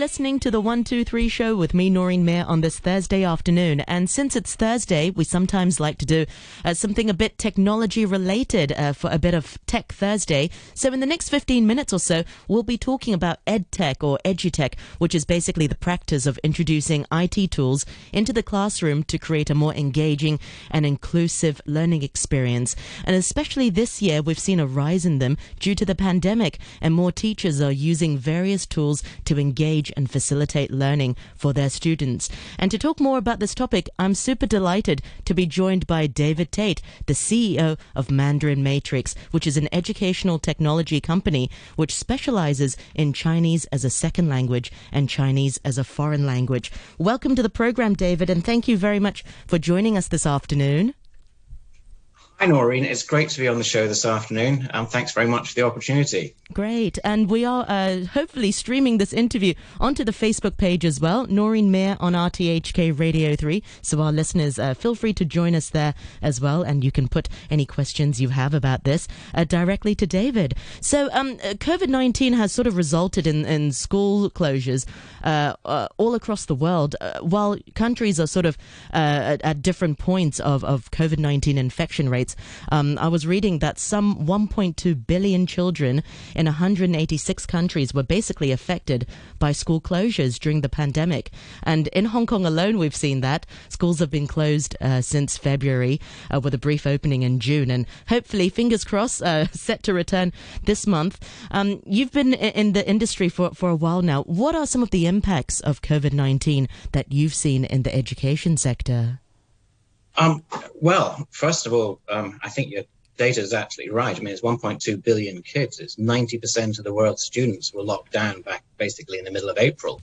listening to the 123 show with me, Noreen Mayer, on this Thursday afternoon. And since it's Thursday, we sometimes like to do uh, something a bit technology related uh, for a bit of Tech Thursday. So in the next 15 minutes or so, we'll be talking about EdTech or EduTech, which is basically the practice of introducing IT tools into the classroom to create a more engaging and inclusive learning experience. And especially this year, we've seen a rise in them due to the pandemic, and more teachers are using various tools to engage and facilitate learning for their students. And to talk more about this topic, I'm super delighted to be joined by David Tait, the CEO of Mandarin Matrix, which is an educational technology company which specializes in Chinese as a second language and Chinese as a foreign language. Welcome to the program, David, and thank you very much for joining us this afternoon. Hi, Noreen. It's great to be on the show this afternoon. Um, thanks very much for the opportunity. Great. And we are uh, hopefully streaming this interview onto the Facebook page as well, Noreen Mayer on RTHK Radio 3. So our listeners, uh, feel free to join us there as well. And you can put any questions you have about this uh, directly to David. So um, uh, COVID 19 has sort of resulted in, in school closures uh, uh, all across the world, while countries are sort of at, at different points of, of COVID 19 infection rates. Um, I was reading that some 1.2 billion children in 186 countries were basically affected by school closures during the pandemic. And in Hong Kong alone, we've seen that. Schools have been closed uh, since February uh, with a brief opening in June. And hopefully, fingers crossed, uh, set to return this month. Um, you've been in the industry for, for a while now. What are some of the impacts of COVID 19 that you've seen in the education sector? Um, well, first of all, um, I think your data is absolutely right. I mean, it's 1.2 billion kids. It's 90% of the world's students were locked down back basically in the middle of April.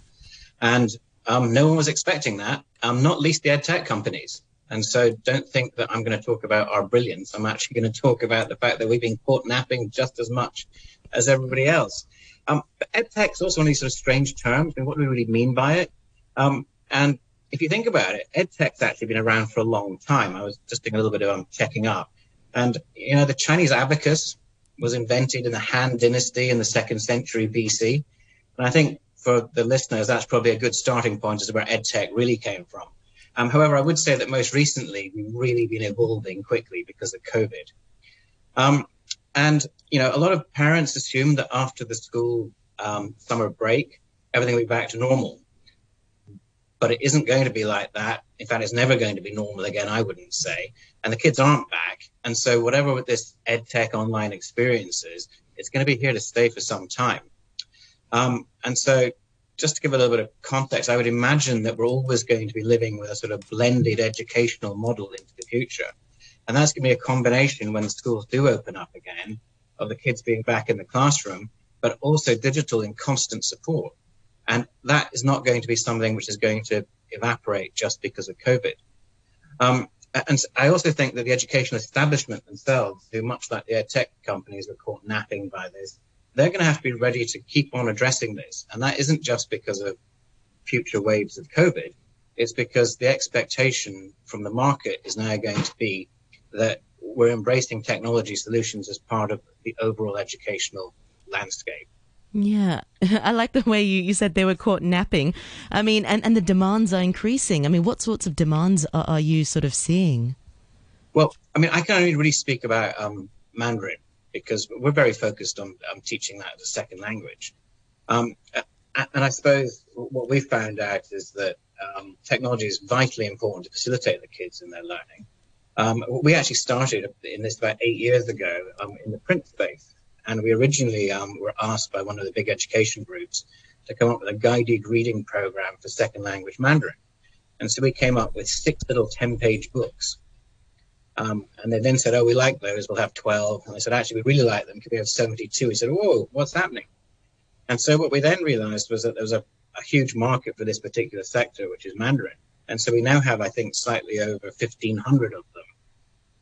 And um, no one was expecting that, um, not least the ed tech companies. And so don't think that I'm going to talk about our brilliance. I'm actually going to talk about the fact that we've been caught napping just as much as everybody else. Um, but ed is also one of these sort of strange terms. I mean, what do we really mean by it? Um, and if you think about it, EdTech's actually been around for a long time. I was just doing a little bit of um, checking up. And, you know, the Chinese abacus was invented in the Han Dynasty in the second century BC. And I think for the listeners, that's probably a good starting point as to where EdTech really came from. Um, however, I would say that most recently we've really been evolving quickly because of COVID. Um, and, you know, a lot of parents assume that after the school um, summer break, everything will be back to normal but it isn't going to be like that. In fact, it's never going to be normal again, I wouldn't say. And the kids aren't back. And so, whatever with this ed tech online is, it's going to be here to stay for some time. Um, and so, just to give a little bit of context, I would imagine that we're always going to be living with a sort of blended educational model into the future. And that's going to be a combination when schools do open up again of the kids being back in the classroom, but also digital in constant support. And that is not going to be something which is going to evaporate just because of COVID. Um, and I also think that the educational establishment themselves, who much like the ed tech companies were caught napping by this, they're going to have to be ready to keep on addressing this. And that isn't just because of future waves of COVID. It's because the expectation from the market is now going to be that we're embracing technology solutions as part of the overall educational landscape. Yeah, I like the way you, you said they were caught napping. I mean, and, and the demands are increasing. I mean, what sorts of demands are, are you sort of seeing? Well, I mean, I can only really speak about um, Mandarin because we're very focused on um, teaching that as a second language. Um, and I suppose what we've found out is that um, technology is vitally important to facilitate the kids in their learning. Um, we actually started in this about eight years ago um, in the print space. And we originally um, were asked by one of the big education groups to come up with a guided reading program for second language Mandarin. And so we came up with six little 10 page books. Um, and they then said, Oh, we like those. We'll have 12. And I said, Actually, we really like them. Could we have 72? He said, Whoa, what's happening? And so what we then realized was that there was a, a huge market for this particular sector, which is Mandarin. And so we now have, I think, slightly over 1,500 of them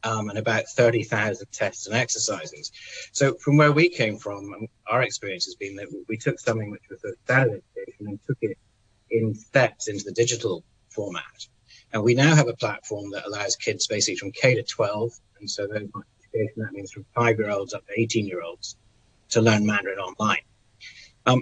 um, and about 30,000 tests and exercises. So from where we came from, um, our experience has been that we took something which was a standard education and took it in steps into the digital format. And we now have a platform that allows kids basically from K to 12, and so much education, that means from five year olds up to 18 year olds to learn Mandarin online. Um,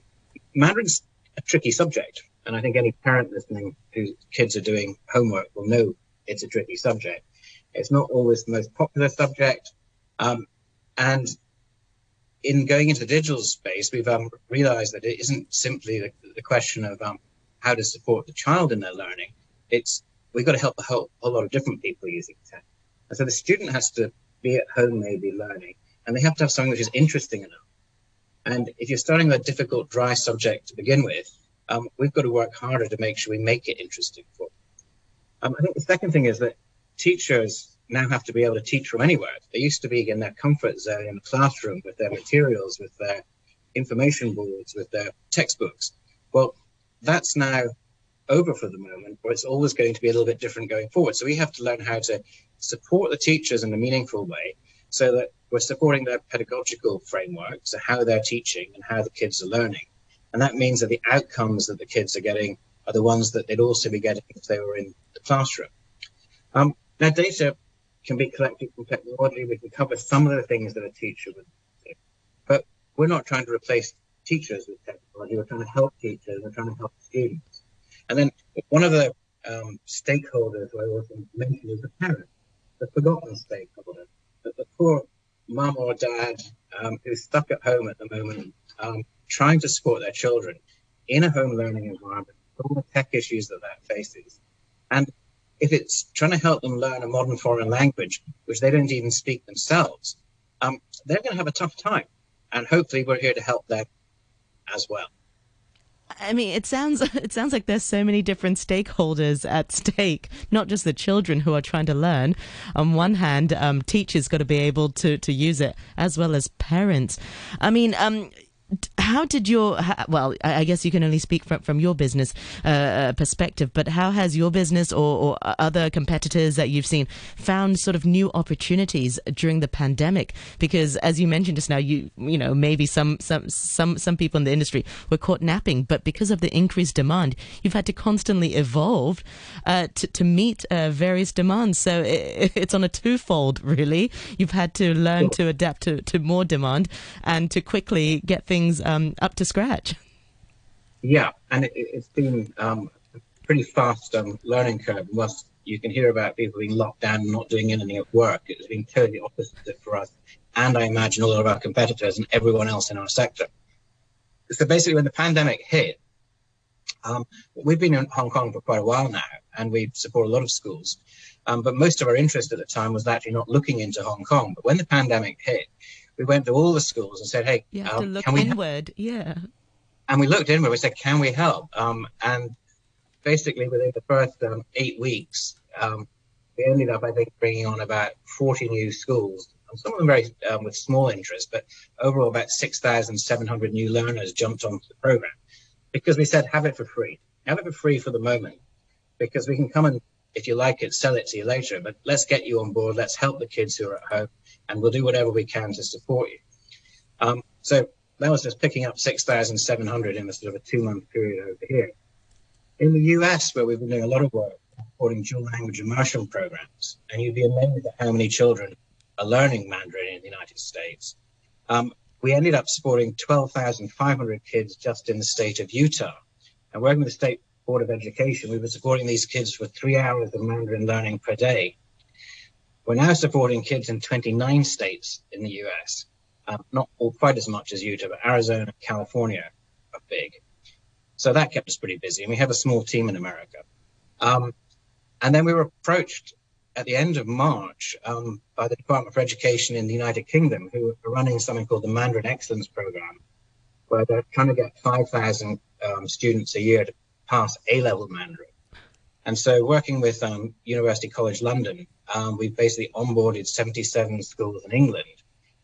Mandarin's a tricky subject. And I think any parent listening whose kids are doing homework will know it's a tricky subject. It's not always the most popular subject. Um, and in going into the digital space, we've um, realized that it isn't simply the, the question of um, how to support the child in their learning. It's we've got to help a whole, whole lot of different people using tech. And so the student has to be at home, maybe learning, and they have to have something which is interesting enough. And if you're starting with a difficult, dry subject to begin with, um, we've got to work harder to make sure we make it interesting for them. Um, I think the second thing is that teachers now have to be able to teach from anywhere. They used to be in their comfort zone in the classroom with their materials, with their information boards, with their textbooks. Well, that's now over for the moment, but it's always going to be a little bit different going forward. So we have to learn how to support the teachers in a meaningful way so that we're supporting their pedagogical framework, so how they're teaching and how the kids are learning. And that means that the outcomes that the kids are getting are the ones that they'd also be getting if they were in the classroom. Um, now, data can be collected from technology. We can cover some of the things that a teacher would do. But we're not trying to replace teachers with technology. We're trying to help teachers. We're trying to help students. And then one of the um, stakeholders who I also mentioned is the parent, the forgotten stakeholder, the poor mum or dad um, who's stuck at home at the moment, um, trying to support their children in a home learning environment, all the tech issues that that faces. And if it's trying to help them learn a modern foreign language, which they don't even speak themselves, um, they're going to have a tough time. And hopefully, we're here to help them as well. I mean, it sounds it sounds like there's so many different stakeholders at stake, not just the children who are trying to learn. On one hand, um, teachers got to be able to to use it, as well as parents. I mean, um, how did your well i guess you can only speak from, from your business uh, uh, perspective but how has your business or, or, other competitors that you've seen found sort of new opportunities during the pandemic? Because as you mentioned just now you you know maybe some some some some people in the industry were caught napping but because of the increased demand you've had to constantly evolve uh, to, to meet uh, various demands. So it, it's on a twofold really. You've had to learn to adapt to, to more demand and to quickly get things things um, up to scratch. Yeah, and it, has been um, a pretty fast um, learning curve. Once you can hear about people being locked down and not doing anything at work, it's been totally opposite for us, and I imagine all of our competitors and everyone else in our sector. So basically, when the pandemic hit, um, we've been in Hong Kong for quite a while now, and we support a lot of schools. Um, but most of our interest at the time was actually not looking into Hong Kong. But when the pandemic hit, we went to all the schools and said, "Hey, you have um, to look inward." Yeah. And we looked inward. We said, "Can we help?" Um, and basically, within the first um, eight weeks, um, we ended up, I think, bringing on about 40 new schools. Some of them very um, with small interest, but overall, about 6,700 new learners jumped onto the program because we said, "Have it for free. Have it for free for the moment." Because we can come and, if you like it, sell it to you later. But let's get you on board. Let's help the kids who are at home and we'll do whatever we can to support you. Um, so that was just picking up 6,700 in a sort of a two month period over here. In the US, where we've been doing a lot of work supporting dual language immersion programs, and you'd be amazed at how many children are learning Mandarin in the United States. Um, we ended up supporting 12,500 kids just in the state of Utah. And working with the State Board of Education, we were supporting these kids for three hours of Mandarin learning per day we're now supporting kids in 29 states in the US, uh, not all quite as much as Utah, but Arizona, and California are big. So that kept us pretty busy. And we have a small team in America. Um, and then we were approached at the end of March um, by the Department for Education in the United Kingdom, who are running something called the Mandarin Excellence Program, where they're trying to get 5,000 um, students a year to pass A level Mandarin. And so, working with um, University College London, um, we've basically onboarded 77 schools in England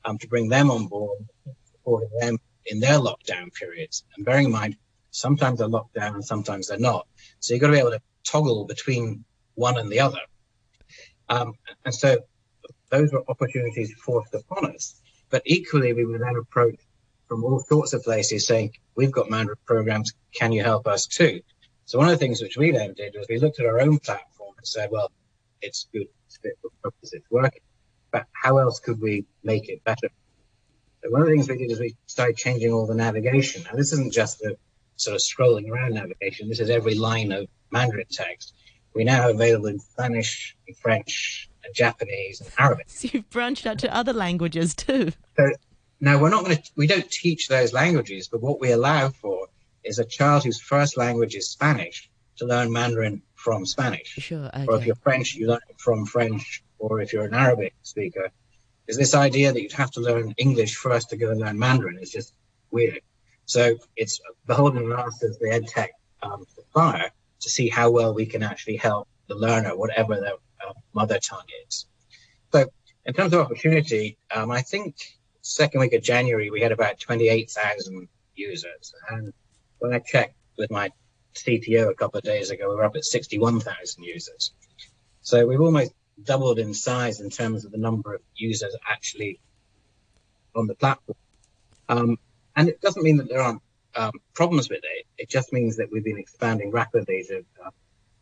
um, to bring them on board, supporting them in their lockdown periods. And bearing in mind, sometimes they're locked down and sometimes they're not. So you've got to be able to toggle between one and the other. Um, and so those were opportunities forced upon us. But equally, we were then approached from all sorts of places saying, We've got Mandarin programs, can you help us too? So one of the things which we then did was we looked at our own platform and said, well, it's good, it's fit for purpose, it's working, but how else could we make it better? So one of the things we did is we started changing all the navigation. And this isn't just the sort of scrolling around navigation. This is every line of Mandarin text. We now have available in Spanish, in French, and Japanese, and Arabic. So you've branched out to other languages too. So now we're not going to, we don't teach those languages, but what we allow for is a child whose first language is Spanish to learn Mandarin from Spanish. Sure. Okay. Or if you're French, you learn it from French. Or if you're an Arabic speaker, is this idea that you'd have to learn English first to go and learn Mandarin is just weird. So it's beholden on us as the ed tech um, supplier to see how well we can actually help the learner, whatever their uh, mother tongue is. So in terms of opportunity, um, I think second week of January we had about 28,000 users, and when I checked with my CTO a couple of days ago, we were up at 61,000 users. So we've almost doubled in size in terms of the number of users actually on the platform. Um, and it doesn't mean that there aren't um, problems with it. It just means that we've been expanding rapidly to uh,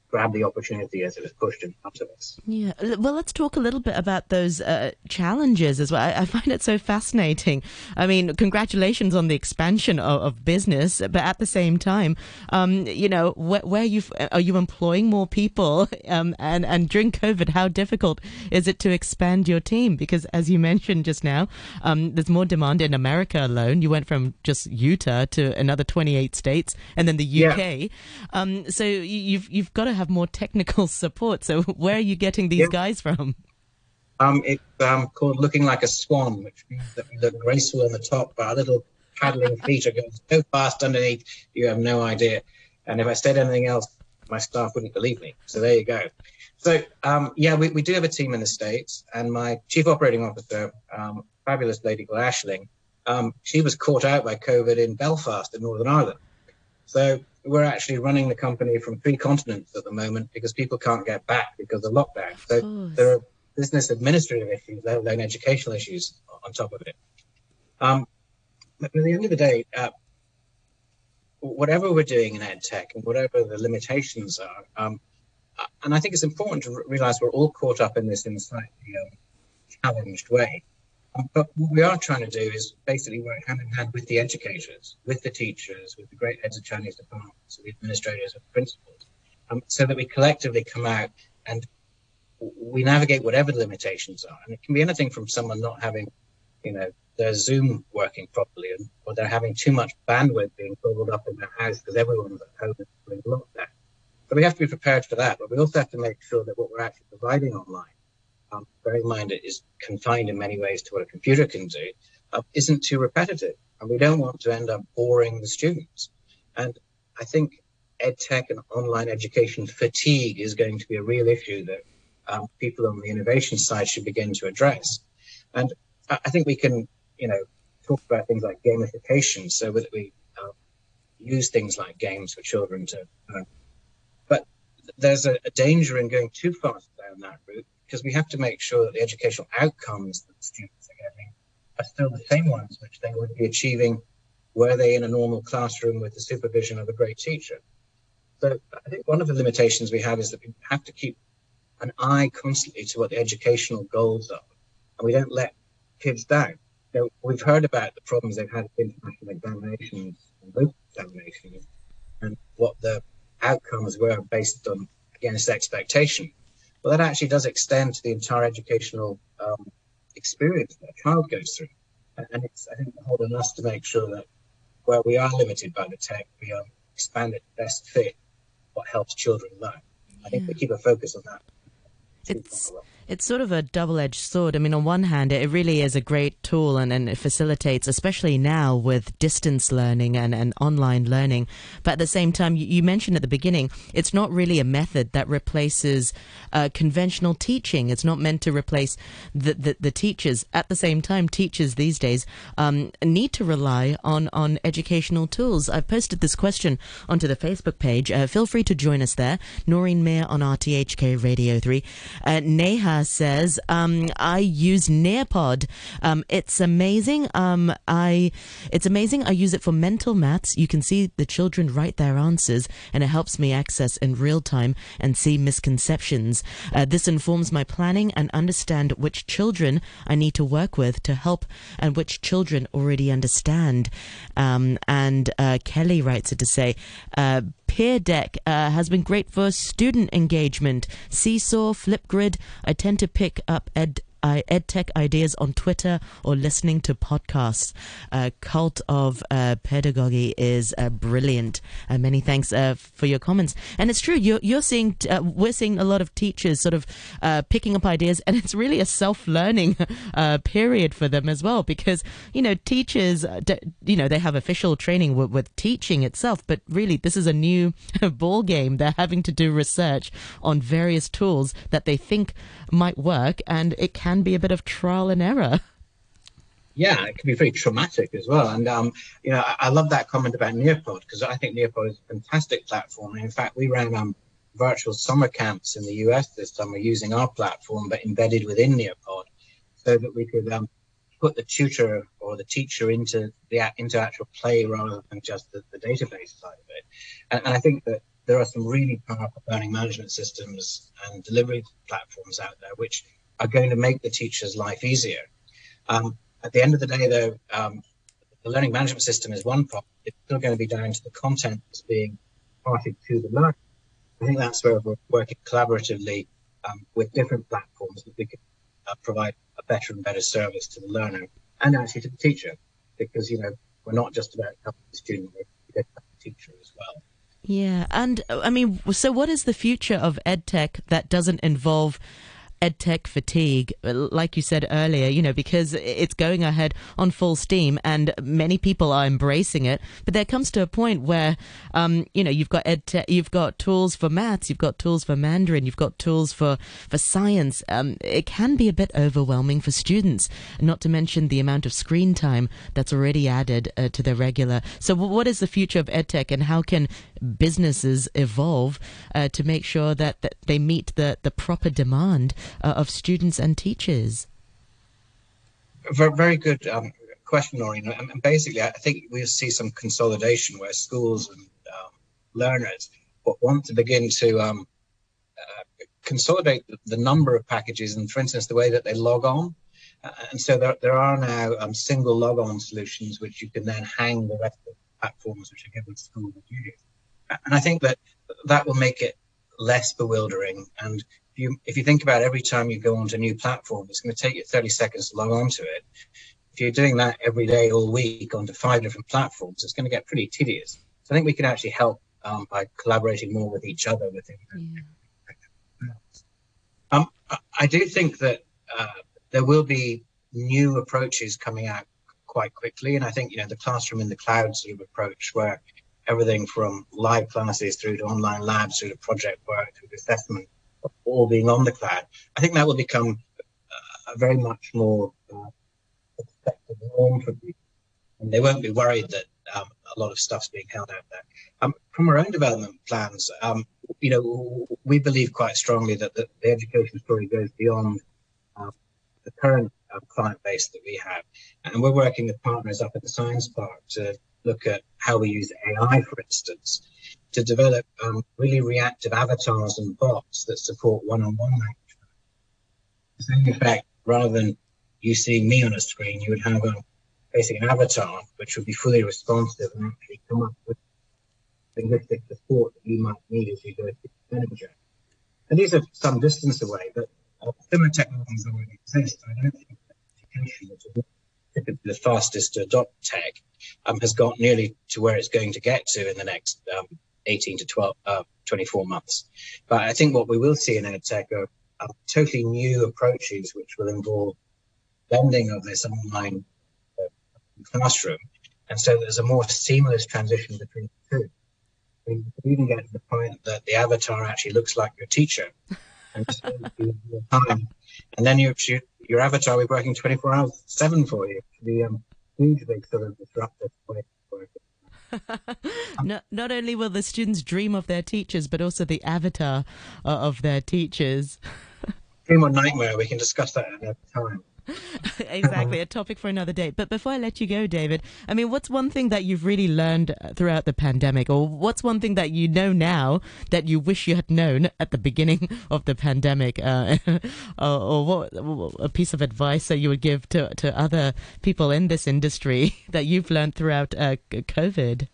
grab the opportunity as it was pushed in front of us. Yeah. Well, let's talk a little bit about those uh, challenges as well. I, I, find it so fascinating. I mean, congratulations on the expansion of, of business, but at the same time, um, you know, where, where you are you employing more people? Um, and and during COVID, how difficult is it to expand your team? Because as you mentioned just now, um, there's more demand in America alone. You went from just Utah to another 28 states, and then the UK. Yeah. Um, so you've you've got to have more technical support. So where are you getting these guys from? Um, it's um, called looking like a swan, which means that we look graceful on the top, but our little paddling feet are going so fast underneath, you have no idea. And if I said anything else, my staff wouldn't believe me. So there you go. So um, yeah, we, we do have a team in the States, and my chief operating officer, um, fabulous lady called Ashling, um, she was caught out by COVID in Belfast in Northern Ireland. So we're actually running the company from three continents at the moment because people can't get back because of lockdown. So there are business administrative issues, let alone educational issues on top of it. Um, but at the end of the day, uh, whatever we're doing in ed tech and whatever the limitations are, um, uh, and I think it's important to realize we're all caught up in this in a slightly um, challenged way. But what we are trying to do is basically work hand in hand with the educators, with the teachers, with the great heads of Chinese departments, the administrators, and principals, um, so that we collectively come out and we navigate whatever the limitations are. And it can be anything from someone not having, you know, their Zoom working properly, and, or they're having too much bandwidth being bubbled up in their house because everyone's at home and doing lockdown. So we have to be prepared for that, but we also have to make sure that what we're actually providing online um, bearing in mind it is confined in many ways to what a computer can do, uh, isn't too repetitive. And we don't want to end up boring the students. And I think ed tech and online education fatigue is going to be a real issue that um, people on the innovation side should begin to address. And I think we can, you know, talk about things like gamification so that we uh, use things like games for children to. Uh, but there's a, a danger in going too fast down that route because we have to make sure that the educational outcomes that students are getting are still the same ones which they would be achieving were they in a normal classroom with the supervision of a great teacher. So I think one of the limitations we have is that we have to keep an eye constantly to what the educational goals are, and we don't let kids down. We've heard about the problems they've had with international examinations and local examinations, and what the outcomes were based on against expectation. Well, that actually does extend to the entire educational um, experience that a child goes through. And it's, I think, holding us to make sure that where we are limited by the tech, we um, expand it to best fit what helps children learn. I think we keep a focus on that. It's it's sort of a double edged sword. I mean, on one hand, it really is a great tool and, and it facilitates, especially now with distance learning and, and online learning. But at the same time, you, you mentioned at the beginning, it's not really a method that replaces uh, conventional teaching. It's not meant to replace the, the, the teachers. At the same time, teachers these days um, need to rely on, on educational tools. I've posted this question onto the Facebook page. Uh, feel free to join us there. Noreen Mayer on RTHK Radio 3. Uh, Neha Says, um, I use Nearpod. Um, it's amazing. Um, I, it's amazing. I use it for mental maths. You can see the children write their answers and it helps me access in real time and see misconceptions. Uh, this informs my planning and understand which children I need to work with to help and which children already understand. Um, and uh, Kelly writes it to say, uh, Pear Deck uh, has been great for student engagement. Seesaw, Flipgrid. I tend to pick up ed uh, edtech ideas on Twitter or listening to podcasts. Uh, Cult of uh, Pedagogy is uh, brilliant. Uh, many thanks uh, for your comments. And it's true, you're, you're seeing, uh, we're seeing a lot of teachers sort of picking up ideas, and it's really a self learning period for them as well because, you know, teachers, you know, they have official training with, with teaching itself, but really this is a new ball game. They're having to do research on various tools that they think might work, and it can be a bit of trial and error. Yeah, it can be very traumatic as well. And um, you know, I, I love that comment about Nearpod because I think Nearpod is a fantastic platform. And in fact, we ran um, virtual summer camps in the US this summer using our platform, but embedded within Nearpod, so that we could um, put the tutor or the teacher into the into actual play rather than just the, the database side of it. And, and I think that there are some really powerful learning management systems and delivery platforms out there which are going to make the teacher's life easier. Um, at the end of the day, though, um, the learning management system is one problem. It's still going to be down to the content that's being imparted to the learner. I think that's where we're working collaboratively um, with different platforms that we can uh, provide a better and better service to the learner and actually to the teacher, because you know we're not just about helping the student, we're the teacher as well. Yeah, and I mean, so what is the future of edtech that doesn't involve edtech fatigue, like you said earlier, you know, because it's going ahead on full steam and many people are embracing it. But there comes to a point where, um, you know, you've got edtech, you've got tools for maths, you've got tools for Mandarin, you've got tools for, for science. Um, it can be a bit overwhelming for students, not to mention the amount of screen time that's already added uh, to their regular. So what is the future of edtech and how can businesses evolve uh, to make sure that, that they meet the, the proper demand uh, of students and teachers? Very good um, question, Noreen. And basically, I think we'll see some consolidation where schools and um, learners want to begin to um, uh, consolidate the number of packages and, for instance, the way that they log on. Uh, and so there, there are now um, single log on solutions which you can then hang the rest of the platforms which are given to schools and. And I think that that will make it less bewildering. And you, if you think about every time you go onto a new platform, it's going to take you 30 seconds to log on to it. If you're doing that every day, all week, onto five different platforms, it's going to get pretty tedious. So I think we can actually help um, by collaborating more with each other within. Yeah. Um, I do think that uh, there will be new approaches coming out quite quickly, and I think you know the classroom in the cloud sort of approach, where everything from live classes through to online labs through to project work through to assessment, all being on the cloud. I think that will become a very much more uh, expected norm for people. And they won't be worried that um, a lot of stuff's being held out there. Um, from our own development plans, um, you know, we believe quite strongly that the, the education story goes beyond uh, the current uh, client base that we have. And we're working with partners up at the Science Park to look at how we use AI, for instance, to develop um, really reactive avatars and bots that support one-on-one language. So in effect, rather than you seeing me on a screen, you would have a basically an avatar which would be fully responsive and actually come up with linguistic support that you might need as you go through the manager. And these are some distance away, but uh, similar technologies already exist. I don't think education, which is typically the fastest to adopt tech, um, has got nearly to where it's going to get to in the next um, 18 to 12, uh, 24 months. But I think what we will see in EdTech are, are totally new approaches which will involve blending of this online uh, classroom. And so there's a more seamless transition between the two. We even get to the point that the avatar actually looks like your teacher. And, time. and then your, your avatar will be working 24 hours, seven for you. The um, huge big sort of disruptive way not, not only will the students dream of their teachers, but also the avatar uh, of their teachers. dream or nightmare, we can discuss that at another time. exactly, a topic for another day. But before I let you go, David, I mean, what's one thing that you've really learned uh, throughout the pandemic, or what's one thing that you know now that you wish you had known at the beginning of the pandemic, uh, or, what a piece of advice that you would give to to other people in this industry that you've learned throughout uh, COVID?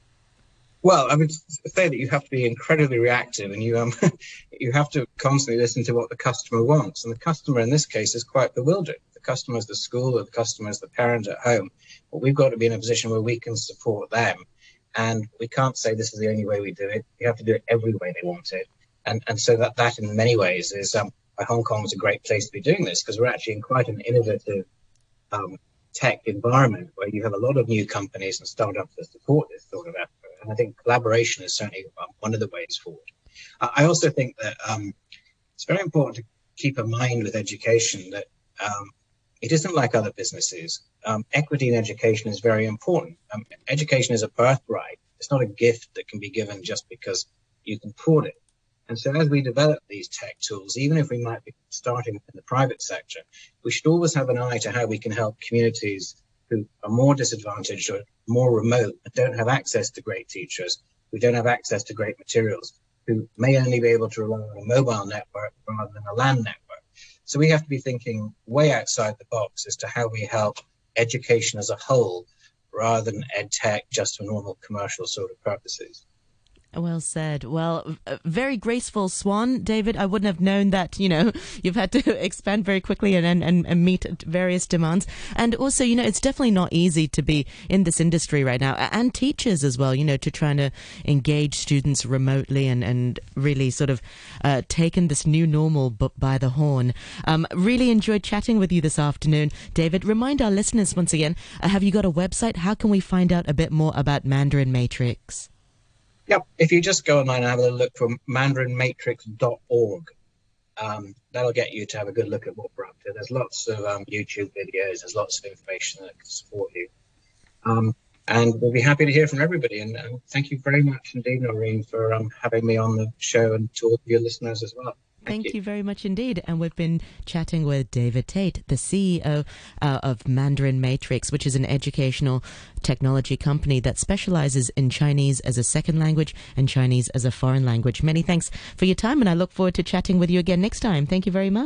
Well, I would say that you have to be incredibly reactive, and you um, you have to constantly listen to what the customer wants. And the customer in this case is quite bewildered customer's the school or the customer's the parent at home. But we've got to be in a position where we can support them. And we can't say this is the only way we do it. We have to do it every way they want it. And, and so that, that in many ways is um, why Hong Kong is a great place to be doing this because we're actually in quite an innovative um, tech environment where you have a lot of new companies and startups that support this sort of effort. And I think collaboration is certainly one of the ways forward. I also think that um, it's very important to keep in mind with education that um, it isn't like other businesses. Um, equity in education is very important. Um, education is a birthright. It's not a gift that can be given just because you can afford it. And so, as we develop these tech tools, even if we might be starting in the private sector, we should always have an eye to how we can help communities who are more disadvantaged or more remote and don't have access to great teachers, who don't have access to great materials, who may only be able to rely on a mobile network rather than a land network. So we have to be thinking way outside the box as to how we help education as a whole rather than ed tech just for normal commercial sort of purposes. Well said. Well, very graceful swan, David. I wouldn't have known that, you know, you've had to expand very quickly and, and, and meet various demands. And also, you know, it's definitely not easy to be in this industry right now and teachers as well, you know, to trying to engage students remotely and, and really sort of uh, taken this new normal by the horn. Um, really enjoyed chatting with you this afternoon, David. Remind our listeners once again, uh, have you got a website? How can we find out a bit more about Mandarin Matrix? Yep. If you just go online and have a look for mandarinmatrix.org, um, that'll get you to have a good look at what we're up to. There's lots of um, YouTube videos, there's lots of information that can support you. Um, and we'll be happy to hear from everybody. And, and thank you very much indeed, Noreen, for um, having me on the show and to all of your listeners as well. Thank, you. you. very much indeed. And we've been chatting with David Tait, the CEO uh, of Mandarin Matrix, which is an educational technology company that specializes in Chinese as a second language and Chinese as a foreign language. Many thanks for your time, and I look forward to chatting with you again next time. Thank you very much.